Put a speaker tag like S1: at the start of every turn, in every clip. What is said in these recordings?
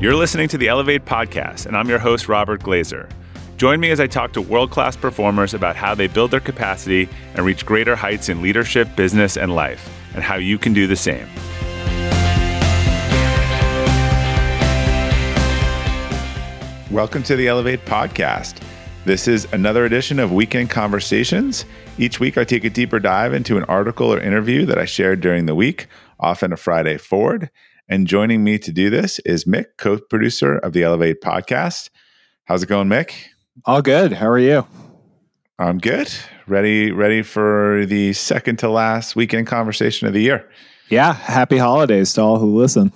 S1: You're listening to the Elevate podcast, and I'm your host, Robert Glazer. Join me as I talk to world class performers about how they build their capacity and reach greater heights in leadership, business, and life, and how you can do the same. Welcome to the Elevate podcast. This is another edition of Weekend Conversations. Each week, I take a deeper dive into an article or interview that I shared during the week, often a Friday forward. And joining me to do this is Mick, co producer of the Elevate podcast. How's it going, Mick?
S2: All good. How are you?
S1: I'm good. Ready, ready for the second to last weekend conversation of the year.
S2: Yeah. Happy holidays to all who listen.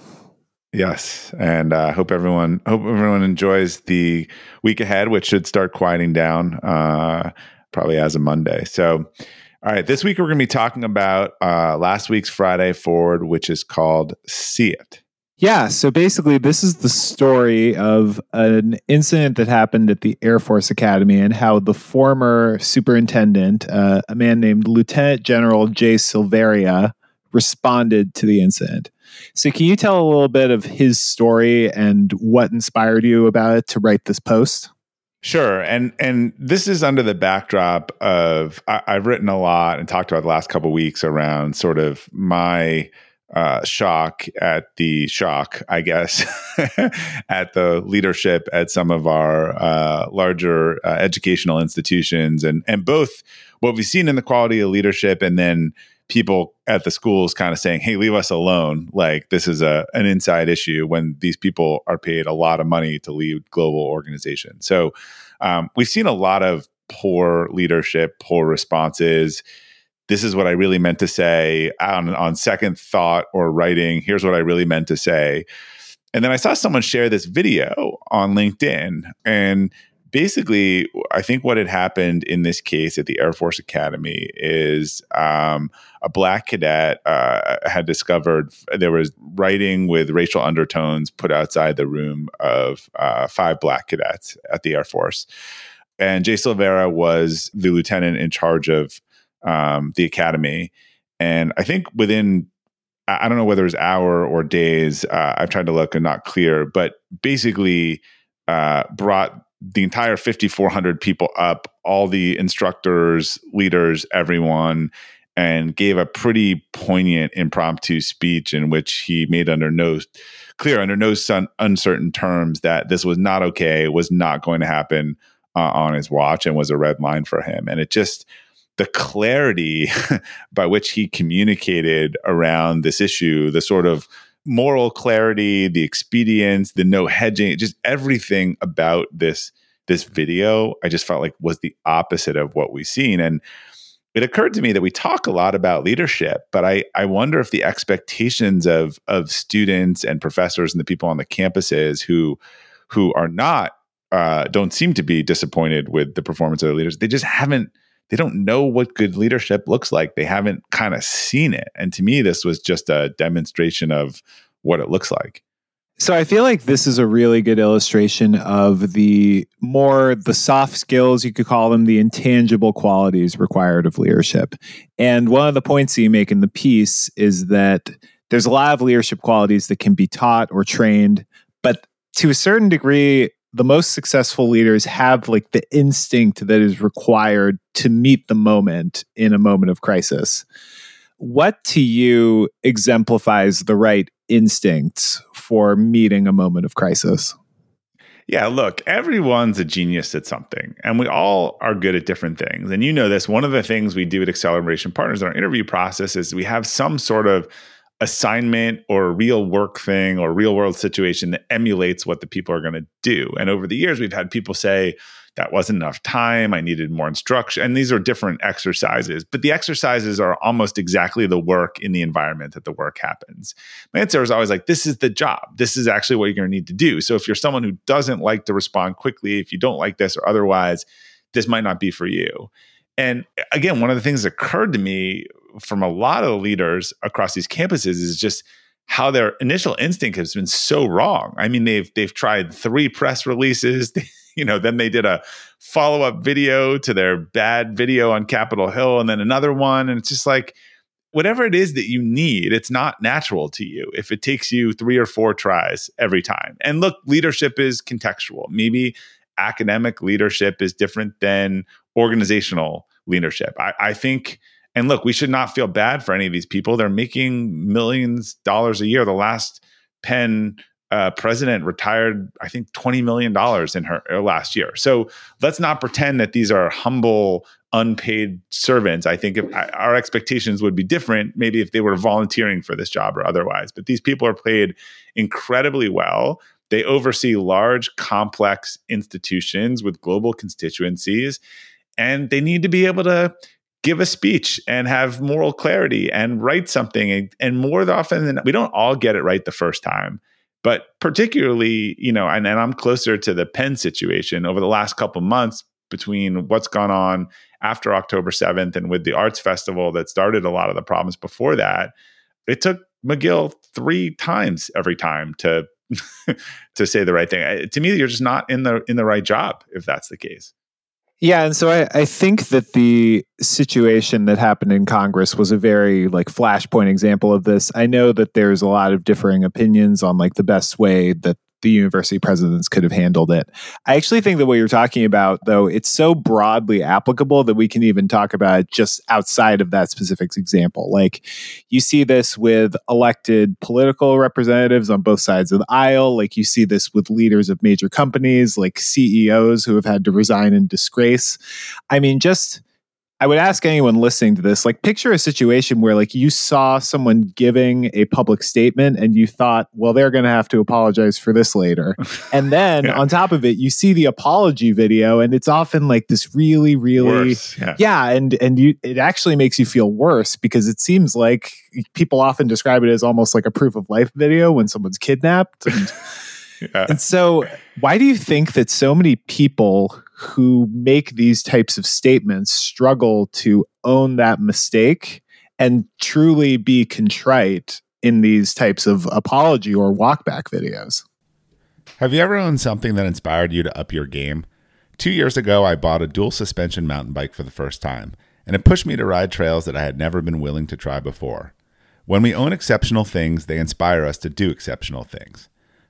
S1: Yes, and uh, hope everyone hope everyone enjoys the week ahead, which should start quieting down uh, probably as of Monday. So, all right, this week we're going to be talking about uh, last week's Friday Forward, which is called "See It."
S2: Yeah, so basically, this is the story of an incident that happened at the Air Force Academy and how the former superintendent, uh, a man named Lieutenant General Jay Silveria, responded to the incident. So, can you tell a little bit of his story and what inspired you about it to write this post?
S1: Sure, and and this is under the backdrop of I, have written a lot and talked about the last couple weeks around sort of my uh, shock at the shock, I guess, at the leadership at some of our uh, larger uh, educational institutions, and and both what we've seen in the quality of leadership, and then people at the schools kind of saying, "Hey, leave us alone." Like this is a an inside issue when these people are paid a lot of money to lead global organizations. So um, we've seen a lot of poor leadership, poor responses. This is what I really meant to say on, on second thought or writing. Here's what I really meant to say. And then I saw someone share this video on LinkedIn and basically, I think what had happened in this case at the Air Force Academy is um, a black cadet uh, had discovered there was writing with racial undertones put outside the room of uh, five black cadets at the Air Force. And Jay Silveria was the lieutenant in charge of um, the academy. And I think within I don't know whether it was hour or days. Uh, I've tried to look and not clear, but basically uh, brought the entire 5400 people up all the instructors leaders everyone and gave a pretty poignant impromptu speech in which he made under no clear under no sun, uncertain terms that this was not okay was not going to happen uh, on his watch and was a red line for him. And it just the clarity by which he communicated around this issue the sort of moral clarity, the expedience, the no hedging, just everything about this this video, I just felt like was the opposite of what we've seen. And it occurred to me that we talk a lot about leadership, but I, I wonder if the expectations of of students and professors and the people on the campuses who who are not uh, don't seem to be disappointed with the performance of their leaders, they just haven't they don't know what good leadership looks like. They haven't kind of seen it. And to me, this was just a demonstration of what it looks like.
S2: So I feel like this is a really good illustration of the more the soft skills you could call them the intangible qualities required of leadership. And one of the points that you make in the piece is that there's a lot of leadership qualities that can be taught or trained, but to a certain degree the most successful leaders have like the instinct that is required to meet the moment in a moment of crisis. What to you exemplifies the right instincts for meeting a moment of crisis?
S1: Yeah, look, everyone's a genius at something, and we all are good at different things. And you know this. One of the things we do at Acceleration Partners in our interview process is we have some sort of assignment or real work thing or real world situation that emulates what the people are going to do. And over the years, we've had people say, that wasn't enough time. I needed more instruction. And these are different exercises, but the exercises are almost exactly the work in the environment that the work happens. My answer is always like, this is the job. This is actually what you're going to need to do. So if you're someone who doesn't like to respond quickly, if you don't like this or otherwise, this might not be for you. And again, one of the things that occurred to me from a lot of the leaders across these campuses is just how their initial instinct has been so wrong. I mean, they've they've tried three press releases. you know, then they did a follow up video to their bad video on Capitol Hill, and then another one, and it's just like whatever it is that you need, it's not natural to you if it takes you three or four tries every time. And look, leadership is contextual. Maybe academic leadership is different than organizational leadership. I, I think, and look, we should not feel bad for any of these people. They're making millions dollars a year. The last Penn uh, president retired, I think, $20 million in her, her last year. So let's not pretend that these are humble, unpaid servants. I think if, our expectations would be different, maybe if they were volunteering for this job or otherwise. But these people are paid incredibly well. They oversee large, complex institutions with global constituencies, and they need to be able to give a speech and have moral clarity and write something. And, and more often than we don't all get it right the first time. But particularly, you know, and, and I'm closer to the Penn situation over the last couple months between what's gone on after October 7th and with the arts festival that started a lot of the problems before that. It took Magill three times every time to to say the right thing. To me, you're just not in the in the right job if that's the case.
S2: Yeah, and so I, I think that the situation that happened in Congress was a very like flashpoint example of this. I know that there's a lot of differing opinions on like the best way that the university presidents could have handled it. I actually think that what you're talking about, though, it's so broadly applicable that we can even talk about it just outside of that specific example. Like you see this with elected political representatives on both sides of the aisle. Like you see this with leaders of major companies, like CEOs who have had to resign in disgrace. I mean, just I would ask anyone listening to this, like picture a situation where like you saw someone giving a public statement and you thought, well, they're going to have to apologize for this later. And then yeah. on top of it, you see the apology video and it's often like this really, really, worse, yeah. yeah. And, and you, it actually makes you feel worse because it seems like people often describe it as almost like a proof of life video when someone's kidnapped. And, yeah. and so why do you think that so many people who make these types of statements struggle to own that mistake and truly be contrite in these types of apology or walkback videos.
S3: Have you ever owned something that inspired you to up your game? Two years ago, I bought a dual suspension mountain bike for the first time, and it pushed me to ride trails that I had never been willing to try before. When we own exceptional things, they inspire us to do exceptional things.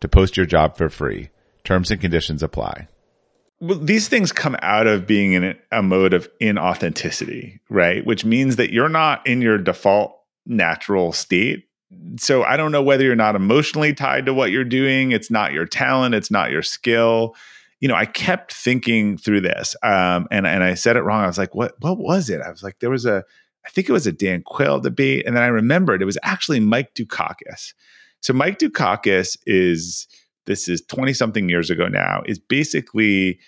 S3: to post your job for free. Terms and conditions apply.
S1: Well, these things come out of being in a mode of inauthenticity, right? Which means that you're not in your default natural state. So I don't know whether you're not emotionally tied to what you're doing. It's not your talent. It's not your skill. You know, I kept thinking through this, um, and and I said it wrong. I was like, "What? What was it?" I was like, "There was a, I think it was a Dan Quayle debate," and then I remembered it was actually Mike Dukakis so Mike Dukakis is this is 20 something years ago now is basically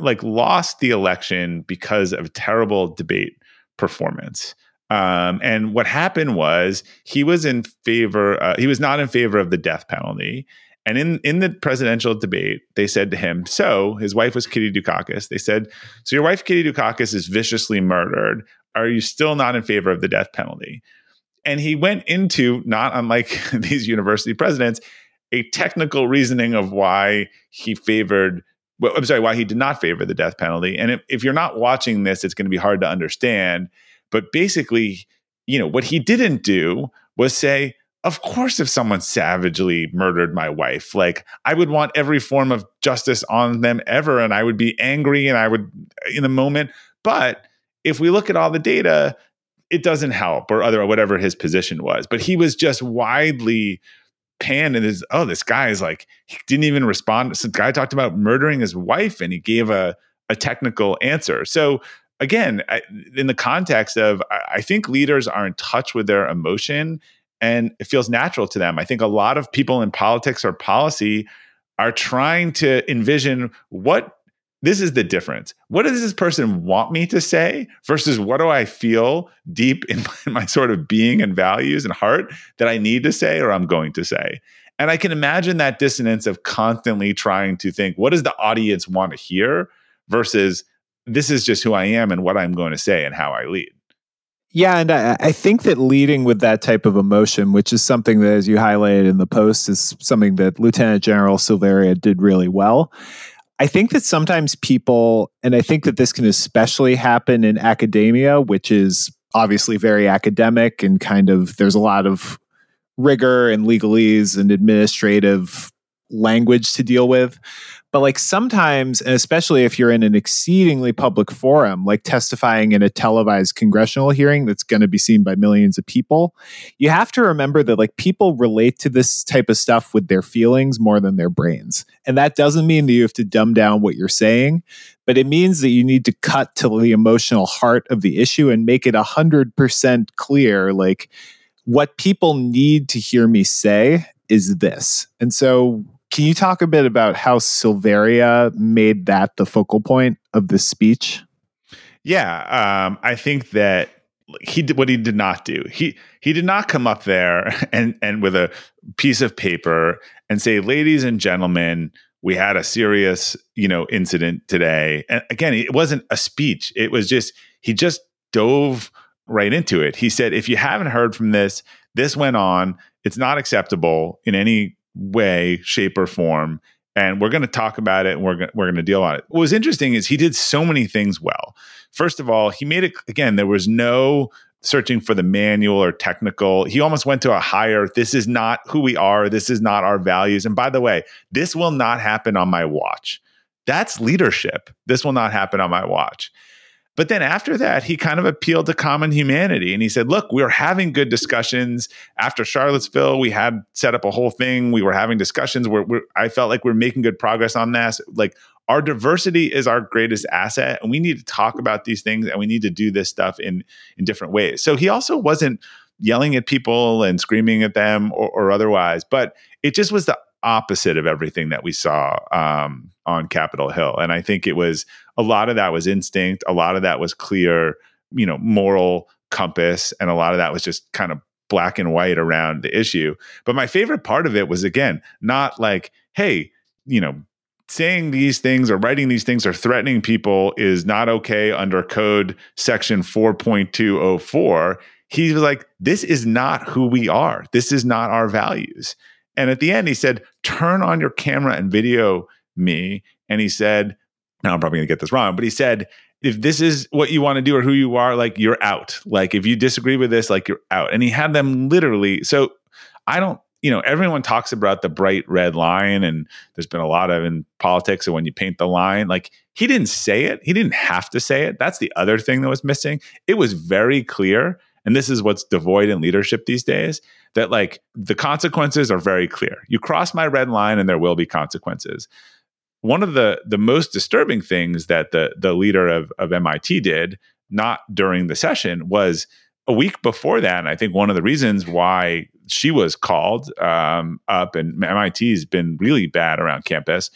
S1: like lost the election because of terrible debate performance. Um, and what happened was he was in favor. Uh, he was not in favor of the death penalty. And in in the presidential debate, they said to him, "So his wife was Kitty Dukakis." They said, "So your wife Kitty Dukakis is viciously murdered. Are you still not in favor of the death penalty?" And he went into, not unlike these university presidents, a technical reasoning of why he favored well, I'm sorry, why he did not favor the death penalty. And if, if you're not watching this, it's going to be hard to understand. But basically, you know, what he didn't do was say, of course, if someone savagely murdered my wife, like I would want every form of justice on them ever. And I would be angry and I would in the moment. But if we look at all the data, it doesn't help or other whatever his position was. But he was just widely panned and is oh this guy is like he didn't even respond this guy talked about murdering his wife and he gave a a technical answer so again I, in the context of I think leaders are in touch with their emotion and it feels natural to them i think a lot of people in politics or policy are trying to envision what this is the difference. What does this person want me to say versus what do I feel deep in my, in my, sort of being and values and heart that I need to say or I'm going to say? And I can imagine that dissonance of constantly trying to think, what does the audience want to hear versus this is just who I am and what I'm going to say and how I lead.
S2: Yeah, and I, I, think that leading with that type of emotion, which is something that, as you highlighted in the post, is something that Lieutenant General Silveria did really well. I think that sometimes people, and I think that this can especially happen in academia, which is obviously very academic and kind of there's a lot of rigor and legalese and administrative language to deal with. But like sometimes, and especially if you're in an exceedingly public forum, like testifying in a televised congressional hearing that's going to be seen by millions of people, you have to remember that like people relate to this type of stuff with their feelings more than their brains. And that doesn't mean that you have to dumb down what you're saying, but it means that you need to cut to the emotional heart of the issue and make it 100% clear like what people need to hear me say is this. And so can you talk a bit about how Silveria made that the focal point of the speech?
S1: Yeah, um, I think that he did what he did not do. He he did not come up there and and with a piece of paper and say, "Ladies and gentlemen, we had a serious you know incident today." And again, it wasn't a speech. It was just he just dove right into it. He said, "If you haven't heard from this, this went on. It's not acceptable in any way, shape, or form. And we're going to talk about it and we're, we're going to deal on it. What was interesting is he did so many things well. First of all, he made it, again, there was no searching for the manual or technical. He almost went to a higher, this is not who we are. This is not our values. And by the way, this will not happen on my watch. That's leadership. This will not happen on my watch. But then after that, he kind of appealed to common humanity and he said, Look, we are having good discussions. After Charlottesville, we had set up a whole thing. We were having discussions where I felt like we we're making good progress on this. Like, our diversity is our greatest asset and we need to talk about these things and we need to do this stuff in in different ways so he also wasn't yelling at people and screaming at them or, or otherwise but it just was the opposite of everything that we saw um, on Capitol Hill. And I think it was a lot of that was instinct, a lot of that was clear, you know, moral compass, and a lot of that was just kind of black and white around the issue. But my favorite part of it was again, not like, hey, you know, saying these things or writing these things or threatening people is not okay under code section 4.204. He was like, this is not who we are. This is not our values. And at the end, he said, Turn on your camera and video me. And he said, Now I'm probably going to get this wrong, but he said, if this is what you want to do or who you are, like you're out. Like if you disagree with this, like you're out. And he had them literally. So I don't, you know, everyone talks about the bright red line, and there's been a lot of in politics. And when you paint the line, like he didn't say it, he didn't have to say it. That's the other thing that was missing. It was very clear and this is what's devoid in leadership these days that like the consequences are very clear you cross my red line and there will be consequences one of the the most disturbing things that the the leader of, of mit did not during the session was a week before that i think one of the reasons why she was called um, up and mit's been really bad around campus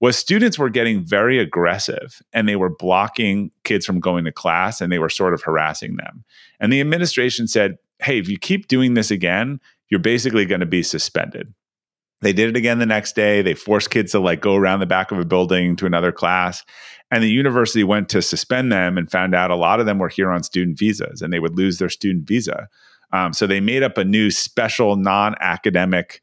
S1: was students were getting very aggressive and they were blocking kids from going to class and they were sort of harassing them. And the administration said, hey, if you keep doing this again, you're basically going to be suspended. They did it again the next day. They forced kids to like go around the back of a building to another class. And the university went to suspend them and found out a lot of them were here on student visas and they would lose their student visa. Um, so they made up a new special non academic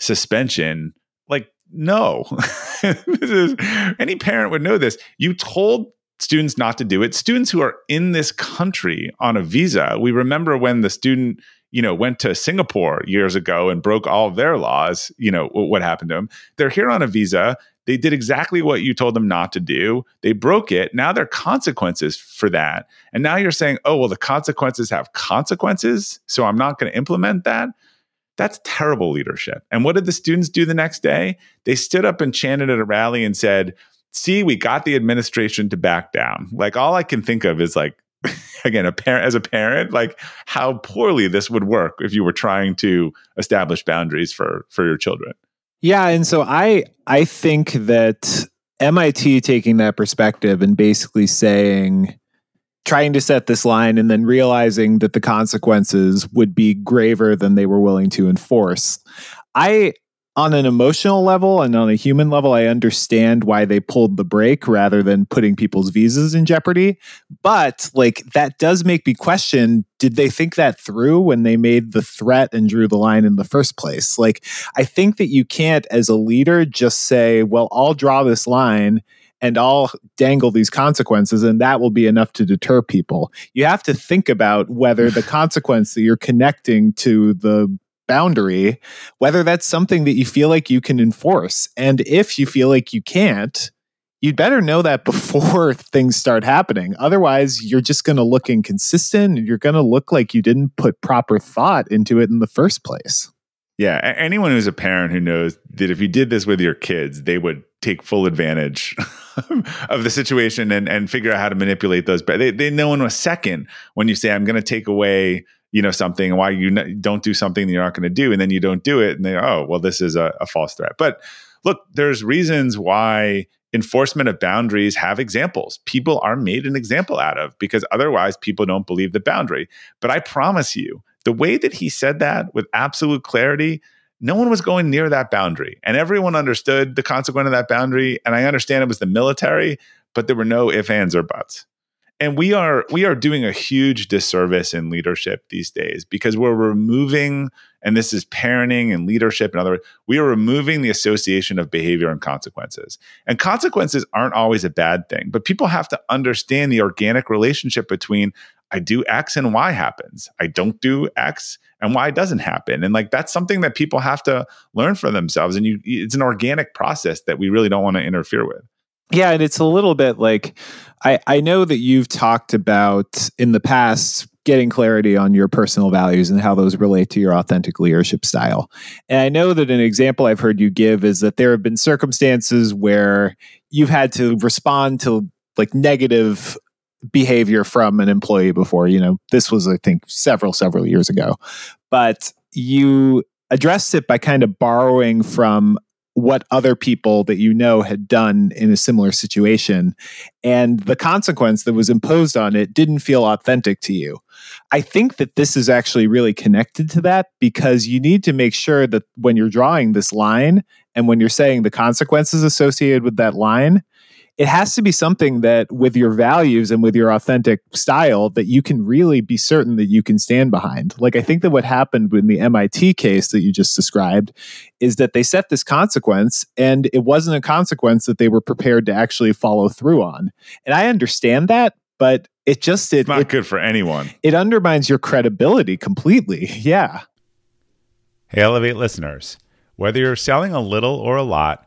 S1: suspension. Like, no, this is any parent would know this. You told students not to do it. Students who are in this country on a visa. We remember when the student, you know, went to Singapore years ago and broke all of their laws, you know, what happened to them. They're here on a visa. They did exactly what you told them not to do. They broke it. Now there are consequences for that. And now you're saying, oh, well, the consequences have consequences. So I'm not going to implement that. That's terrible leadership. And what did the students do the next day? They stood up and chanted at a rally and said, see, we got the administration to back down. Like all I can think of is like, again, a parent as a parent, like how poorly this would work if you were trying to establish boundaries for for your children.
S2: Yeah, and so I I think that MIT taking that perspective and basically saying trying to set this line and then realizing that the consequences would be graver than they were willing to enforce. I on an emotional level and on a human level, I understand why they pulled the brake rather than putting people's visas in jeopardy. But like that does make me question did they think that through when they made the threat and drew the line in the first place? Like, I think that you can't, as a leader, just say, well, I'll draw this line and I'll dangle these consequences, and that will be enough to deter people. You have to think about whether the consequence that you're connecting to the boundary, whether that's something that you feel like you can enforce. And if you feel like you can't, you'd better know that before things start happening. Otherwise, you're just going to look inconsistent and you're going to look like you didn't put proper thought into it in the first place.
S1: Yeah, anyone who's a parent who knows that if you did this with your kids, they would take full advantage of the situation and, and figure out how to manipulate those. But they, they know in a second when you say, I'm going to take away you know something why you don't do something that you're not going to do and then you don't do it and they oh well this is a, a false threat. But look there's reasons why enforcement of boundaries have examples. People are made an example out of because otherwise people don't believe the boundary. But i promise you the way that he said that with absolute clarity no one was going near that boundary and everyone understood the consequence of that boundary and i understand it was the military but there were no ifs ands or buts and we are we are doing a huge disservice in leadership these days because we're removing and this is parenting and leadership in other words we are removing the association of behavior and consequences. And consequences aren't always a bad thing but people have to understand the organic relationship between i do x and y happens. I don't do x and y doesn't happen. And like that's something that people have to learn for themselves and you it's an organic process that we really don't want to interfere with
S2: yeah, and it's a little bit like I, I know that you've talked about in the past getting clarity on your personal values and how those relate to your authentic leadership style. And I know that an example I've heard you give is that there have been circumstances where you've had to respond to like negative behavior from an employee before. You know, this was, I think, several, several years ago. But you addressed it by kind of borrowing from what other people that you know had done in a similar situation. And the consequence that was imposed on it didn't feel authentic to you. I think that this is actually really connected to that because you need to make sure that when you're drawing this line and when you're saying the consequences associated with that line, it has to be something that with your values and with your authentic style that you can really be certain that you can stand behind. Like i think that what happened in the mit case that you just described is that they set this consequence and it wasn't a consequence that they were prepared to actually follow through on. And i understand that but it just it,
S1: it's not
S2: it,
S1: good for anyone.
S2: it undermines your credibility completely. Yeah.
S3: Hey elevate listeners whether you're selling a little or a lot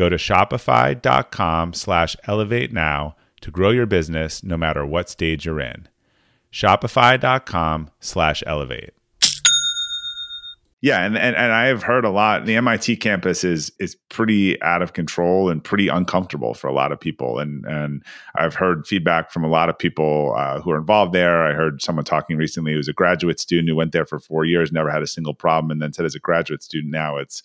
S3: Go to shopify.com slash elevate now to grow your business no matter what stage you're in. Shopify.com slash elevate.
S1: Yeah, and, and and I have heard a lot. The MIT campus is is pretty out of control and pretty uncomfortable for a lot of people. And and I've heard feedback from a lot of people uh, who are involved there. I heard someone talking recently who was a graduate student who went there for four years, never had a single problem, and then said as a graduate student now it's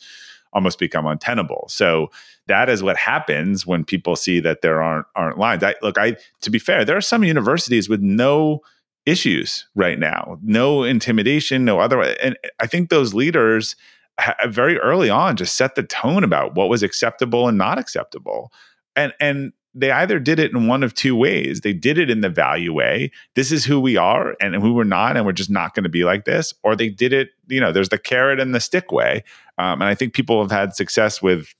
S1: almost become untenable. So that is what happens when people see that there aren't aren't lines. I look, I to be fair, there are some universities with no issues right now, no intimidation, no other. And I think those leaders very early on just set the tone about what was acceptable and not acceptable. And and they either did it in one of two ways. They did it in the value way. This is who we are and who we're not, and we're just not going to be like this. Or they did it, you know, there's the carrot and the stick way. Um, and I think people have had success with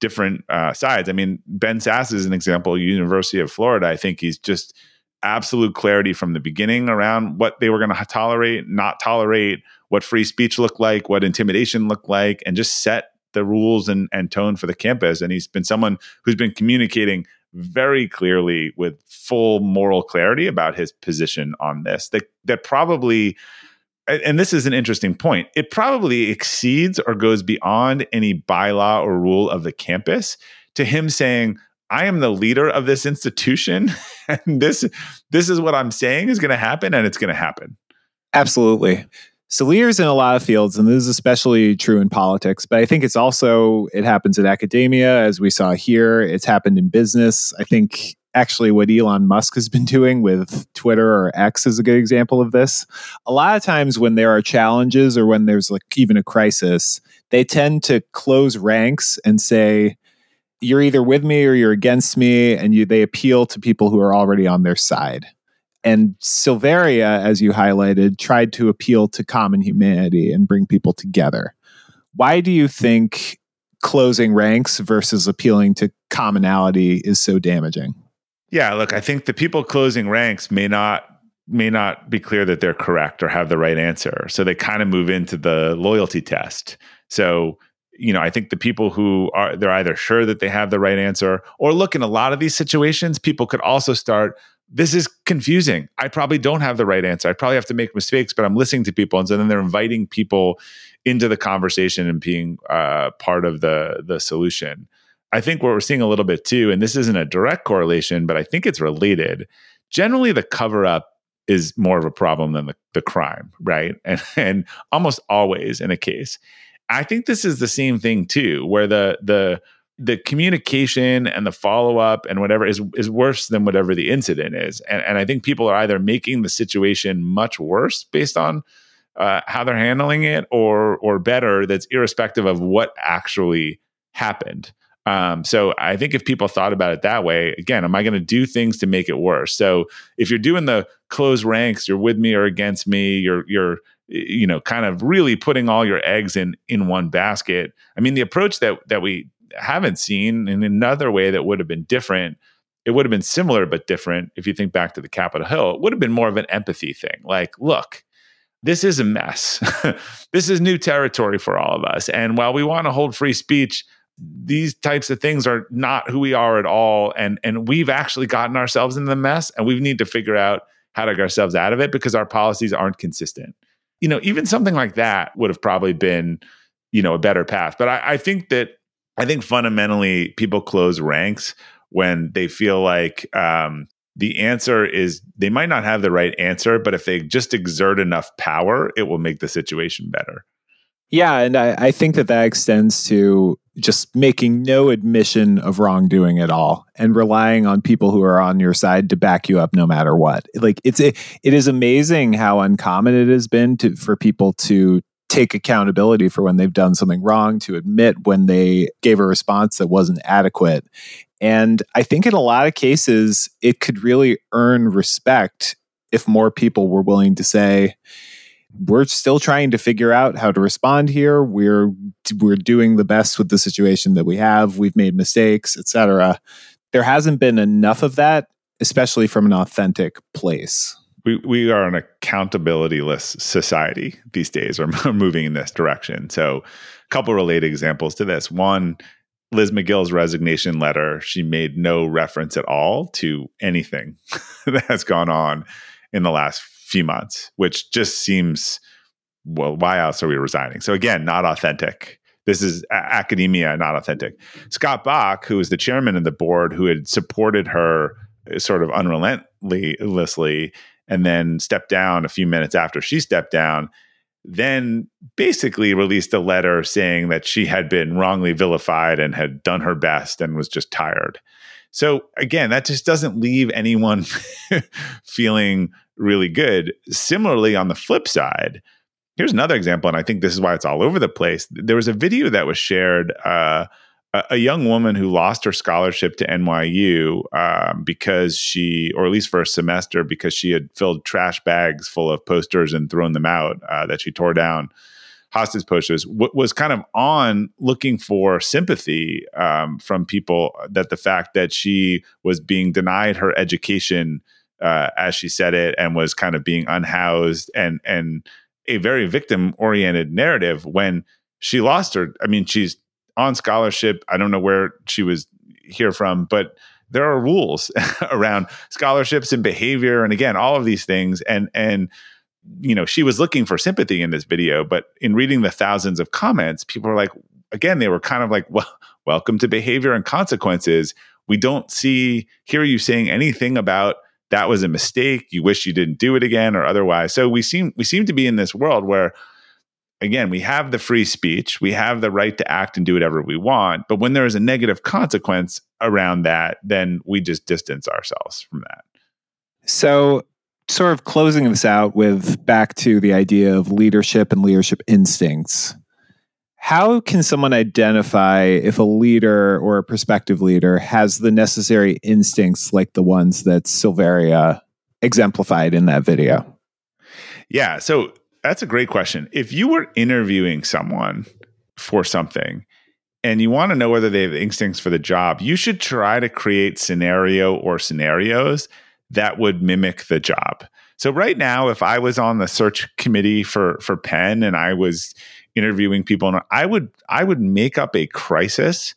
S1: different uh, sides. I mean, Ben Sasse is an example, University of Florida. I think he's just absolute clarity from the beginning around what they were going to tolerate, not tolerate, what free speech looked like, what intimidation looked like, and just set the rules and, and tone for the campus. And he's been someone who's been communicating very clearly with full moral clarity about his position on this. That that probably and this is an interesting point. It probably exceeds or goes beyond any bylaw or rule of the campus to him saying, I am the leader of this institution, and this this is what I'm saying is going to happen, and it's going to happen.
S2: Absolutely. So leaders in a lot of fields, and this is especially true in politics, but I think it's also it happens in academia, as we saw here. It's happened in business. I think actually what Elon Musk has been doing with Twitter or X is a good example of this. A lot of times when there are challenges or when there's like even a crisis, they tend to close ranks and say, you're either with me or you're against me and you they appeal to people who are already on their side. And silveria as you highlighted tried to appeal to common humanity and bring people together. Why do you think closing ranks versus appealing to commonality is so damaging
S1: yeah look i think the people closing ranks may not may not be clear that they're correct or have the right answer so they kind of move into the loyalty test so you know, I think the people who are they're either sure that they have the right answer or look in a lot of these situations, people could also start this is confusing. I probably don't have the right answer. I probably have to make mistakes, but I'm listening to people, and so then they're inviting people into the conversation and being uh, part of the the solution. I think what we're seeing a little bit too, and this isn't a direct correlation, but I think it's related. Generally, the cover up is more of a problem than the, the crime, right? And and almost always in a case. I think this is the same thing too, where the the the communication and the follow up and whatever is is worse than whatever the incident is, and and I think people are either making the situation much worse based on uh, how they're handling it, or or better that's irrespective of what actually happened. Um, so I think if people thought about it that way, again, am I going to do things to make it worse? So if you're doing the close ranks, you're with me or against me, you're you're you know kind of really putting all your eggs in in one basket i mean the approach that that we haven't seen in another way that would have been different it would have been similar but different if you think back to the capitol hill it would have been more of an empathy thing. Like look this is a mess. This is new territory for all of us. And while we want to hold free speech these types of things are not who we are at all and and we've actually gotten ourselves in the mess and we need to figure out how to get ourselves out of it because our policies aren't consistent you know, even something like that would have probably been, you know, a better path. But I, I think that I think fundamentally people close ranks when they feel like um, the answer is they might not have the right answer, but if they just exert enough power, it will make the situation better.
S2: Yeah, and I, I, think that that extends to just making no admission of wrongdoing at all and relying on people who are on your side to back you up no matter what. Like it's it, it is amazing how uncommon it has been to for people to take accountability for when they've done something wrong, to admit when they gave a response that wasn't adequate And I think in a lot of cases, it could really earn respect if more people were willing to say, we're still trying to figure out how to respond here. We're we're doing the best with the situation that we have. We've made mistakes, etc. There hasn't been enough of that, especially from an authentic place.
S1: We we are an accountability-less society these days, or moving in this direction. So, a couple related examples to this. One, Liz Magill's resignation letter. She made no reference at all to anything that has gone on in the last few months, which just seems well, why else are we resigning? So again, not authentic. This is academia, not authentic. Scott Bok, who was the chairman of the board, who had supported her uh, sort of unrelentlessly, and then stepped down a few minutes after she stepped down, then basically released a letter saying that she had been wrongly vilified and had done her best and was just tired. So again, that just doesn't leave anyone feeling really good. Similarly, on the flip side, here's another example, and I think this is why it's all over the place. There was a video that was shared. Uh, a young woman who lost her scholarship to NYU um, because she, or at least for a semester, because she had filled trash bags full of posters and thrown them out uh, that she tore down hostage posters w- was kind of on looking for sympathy um, from people that the fact that she was being denied her education uh, as she said it and was kind of being unhoused and and a very victim oriented narrative when she lost her i mean she's on scholarship. I don't know where she was here from but there are rules around scholarships and behavior and again all of these things. And and you know she was looking for sympathy in this video but in reading the thousands of comments people are like again they were kind of like well welcome to behavior and consequences. We don't see hear you saying anything about that was a mistake you wish you didn't do it again or otherwise so we seem we seem to be in this world where again we have the free speech we have the right to act and do whatever we want but when there is a negative consequence around that then we just distance ourselves from that
S2: so sort of closing this out with back to the idea of leadership and leadership instincts. How can someone identify if a leader or a prospective leader has the necessary instincts like the ones that Silveria exemplified in that video?
S1: Yeah, so that's a great question. If you were interviewing someone for something and you want to know whether they have instincts for the job, you should try to create scenario or scenarios that would mimic the job. So right now, if I was on the search committee for for Penn and I was interviewing people, and I would I would make up a crisis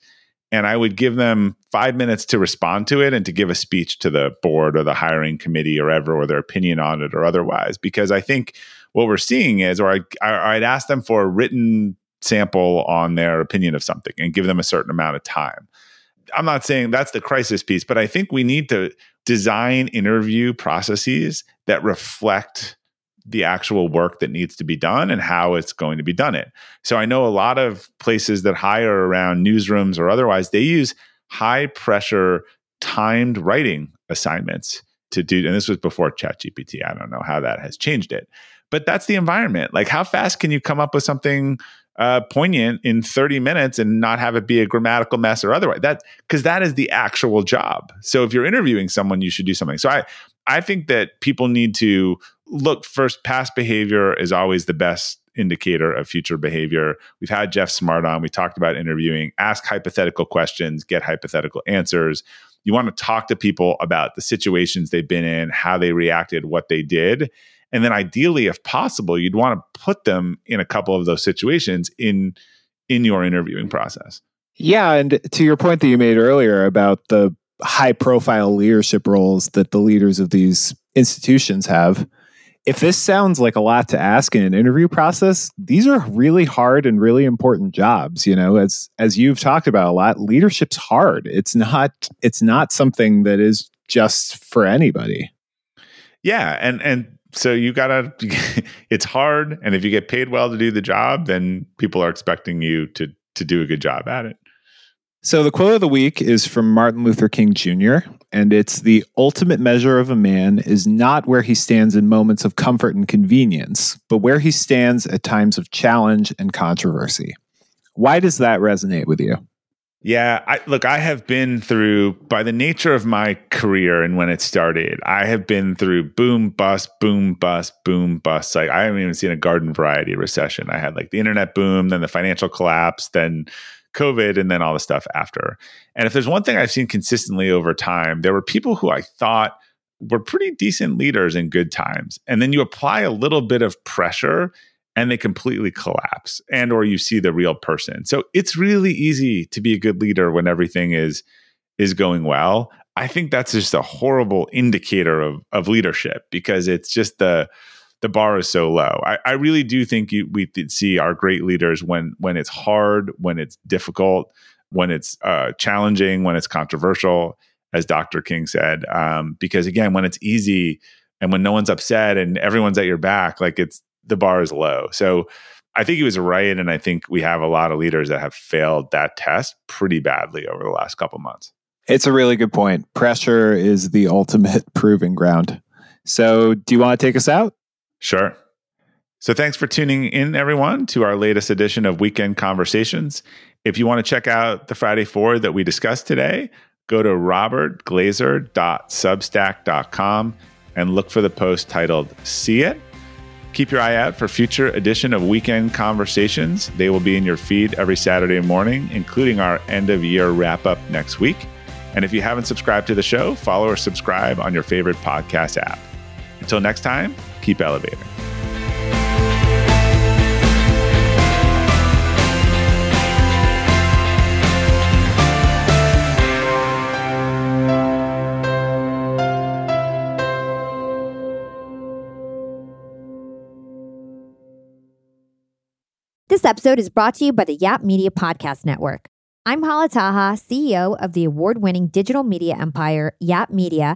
S1: and I would give them five minutes to respond to it and to give a speech to the board or the hiring committee or ever or their opinion on it or otherwise. Because I think what we're seeing is, or I, I'd ask them for a written sample on their opinion of something and give them a certain amount of time. I'm not saying that's the crisis piece, but I think we need to design interview processes that reflect the actual work that needs to be done and how it's going to be done it. So I know a lot of places that hire around newsrooms or otherwise, they use high pressure timed writing assignments to do and this was before ChatGPT. I don't know how that has changed it. But that's the environment. Like how fast can you come up with something uh, poignant in 30 minutes and not have it be a grammatical mess or otherwise. That because that is the actual job. So if you're interviewing someone, you should do something. So I I think that people need to look first. Past behavior is always the best indicator of future behavior. We've had Geoff Smart on. We talked about interviewing. Ask hypothetical questions. Get hypothetical answers. You want to talk to people about the situations they've been in, how they reacted, what they did and then ideally if possible you'd want to put them in a couple of those situations in in your interviewing process
S2: yeah and to your point that you made earlier about the high profile leadership roles that the leaders of these institutions have if this sounds like a lot to ask in an interview process these are really hard and really important jobs you know as as you've talked about a lot leadership's hard. It's not it's not something that is just for anybody.
S1: Yeah and and so you gotta it's hard and if you get paid well to do the job then people are expecting you to to do a good job at it
S2: so the quote of the week is from martin luther king jr and it's the ultimate measure of a man is not where he stands in moments of comfort and convenience but where he stands at times of challenge and controversy why does that resonate with you
S1: Yeah, I, look, I have been through, by the nature of my career and when it started, I have been through boom, bust, boom, bust, boom, bust. Like I haven't even seen a garden variety recession. I had like the internet boom, then the financial collapse, then COVID, and then all the stuff after. And if there's one thing I've seen consistently over time, there were people who I thought were pretty decent leaders in good times. And then you apply a little bit of pressure and they completely collapse and or you see the real person so it's really easy to be a good leader when everything is is going well i think that's just a horrible indicator of of leadership because it's just the the bar is so low i, I really do think you, we see our great leaders when when it's hard when it's difficult when it's uh, challenging when it's controversial as dr king said um, because again when it's easy and when no one's upset and everyone's at your back like it's the bar is low. So I think he was right. And I think we have a lot of leaders that have failed that test pretty badly over the last couple months.
S2: It's a really good point. Pressure is the ultimate proving ground. So, do you want to take us out?
S1: Sure. So, thanks for tuning in, everyone, to our latest edition of Weekend Conversations. If you want to check out the Friday Four that we discussed today, go to robertglazer.substack.com and look for the post titled See It Keep your eye out for future edition of Weekend Conversations. They will be in your feed every Saturday morning, including our end of year wrap up next week. And if you haven't subscribed to the show, follow or subscribe on your favorite podcast app. Until next time, keep elevating.
S4: This episode is brought to you by the Yap Media Podcast Network. I'm Hala Taha, CEO of the award winning digital media empire, Yap Media,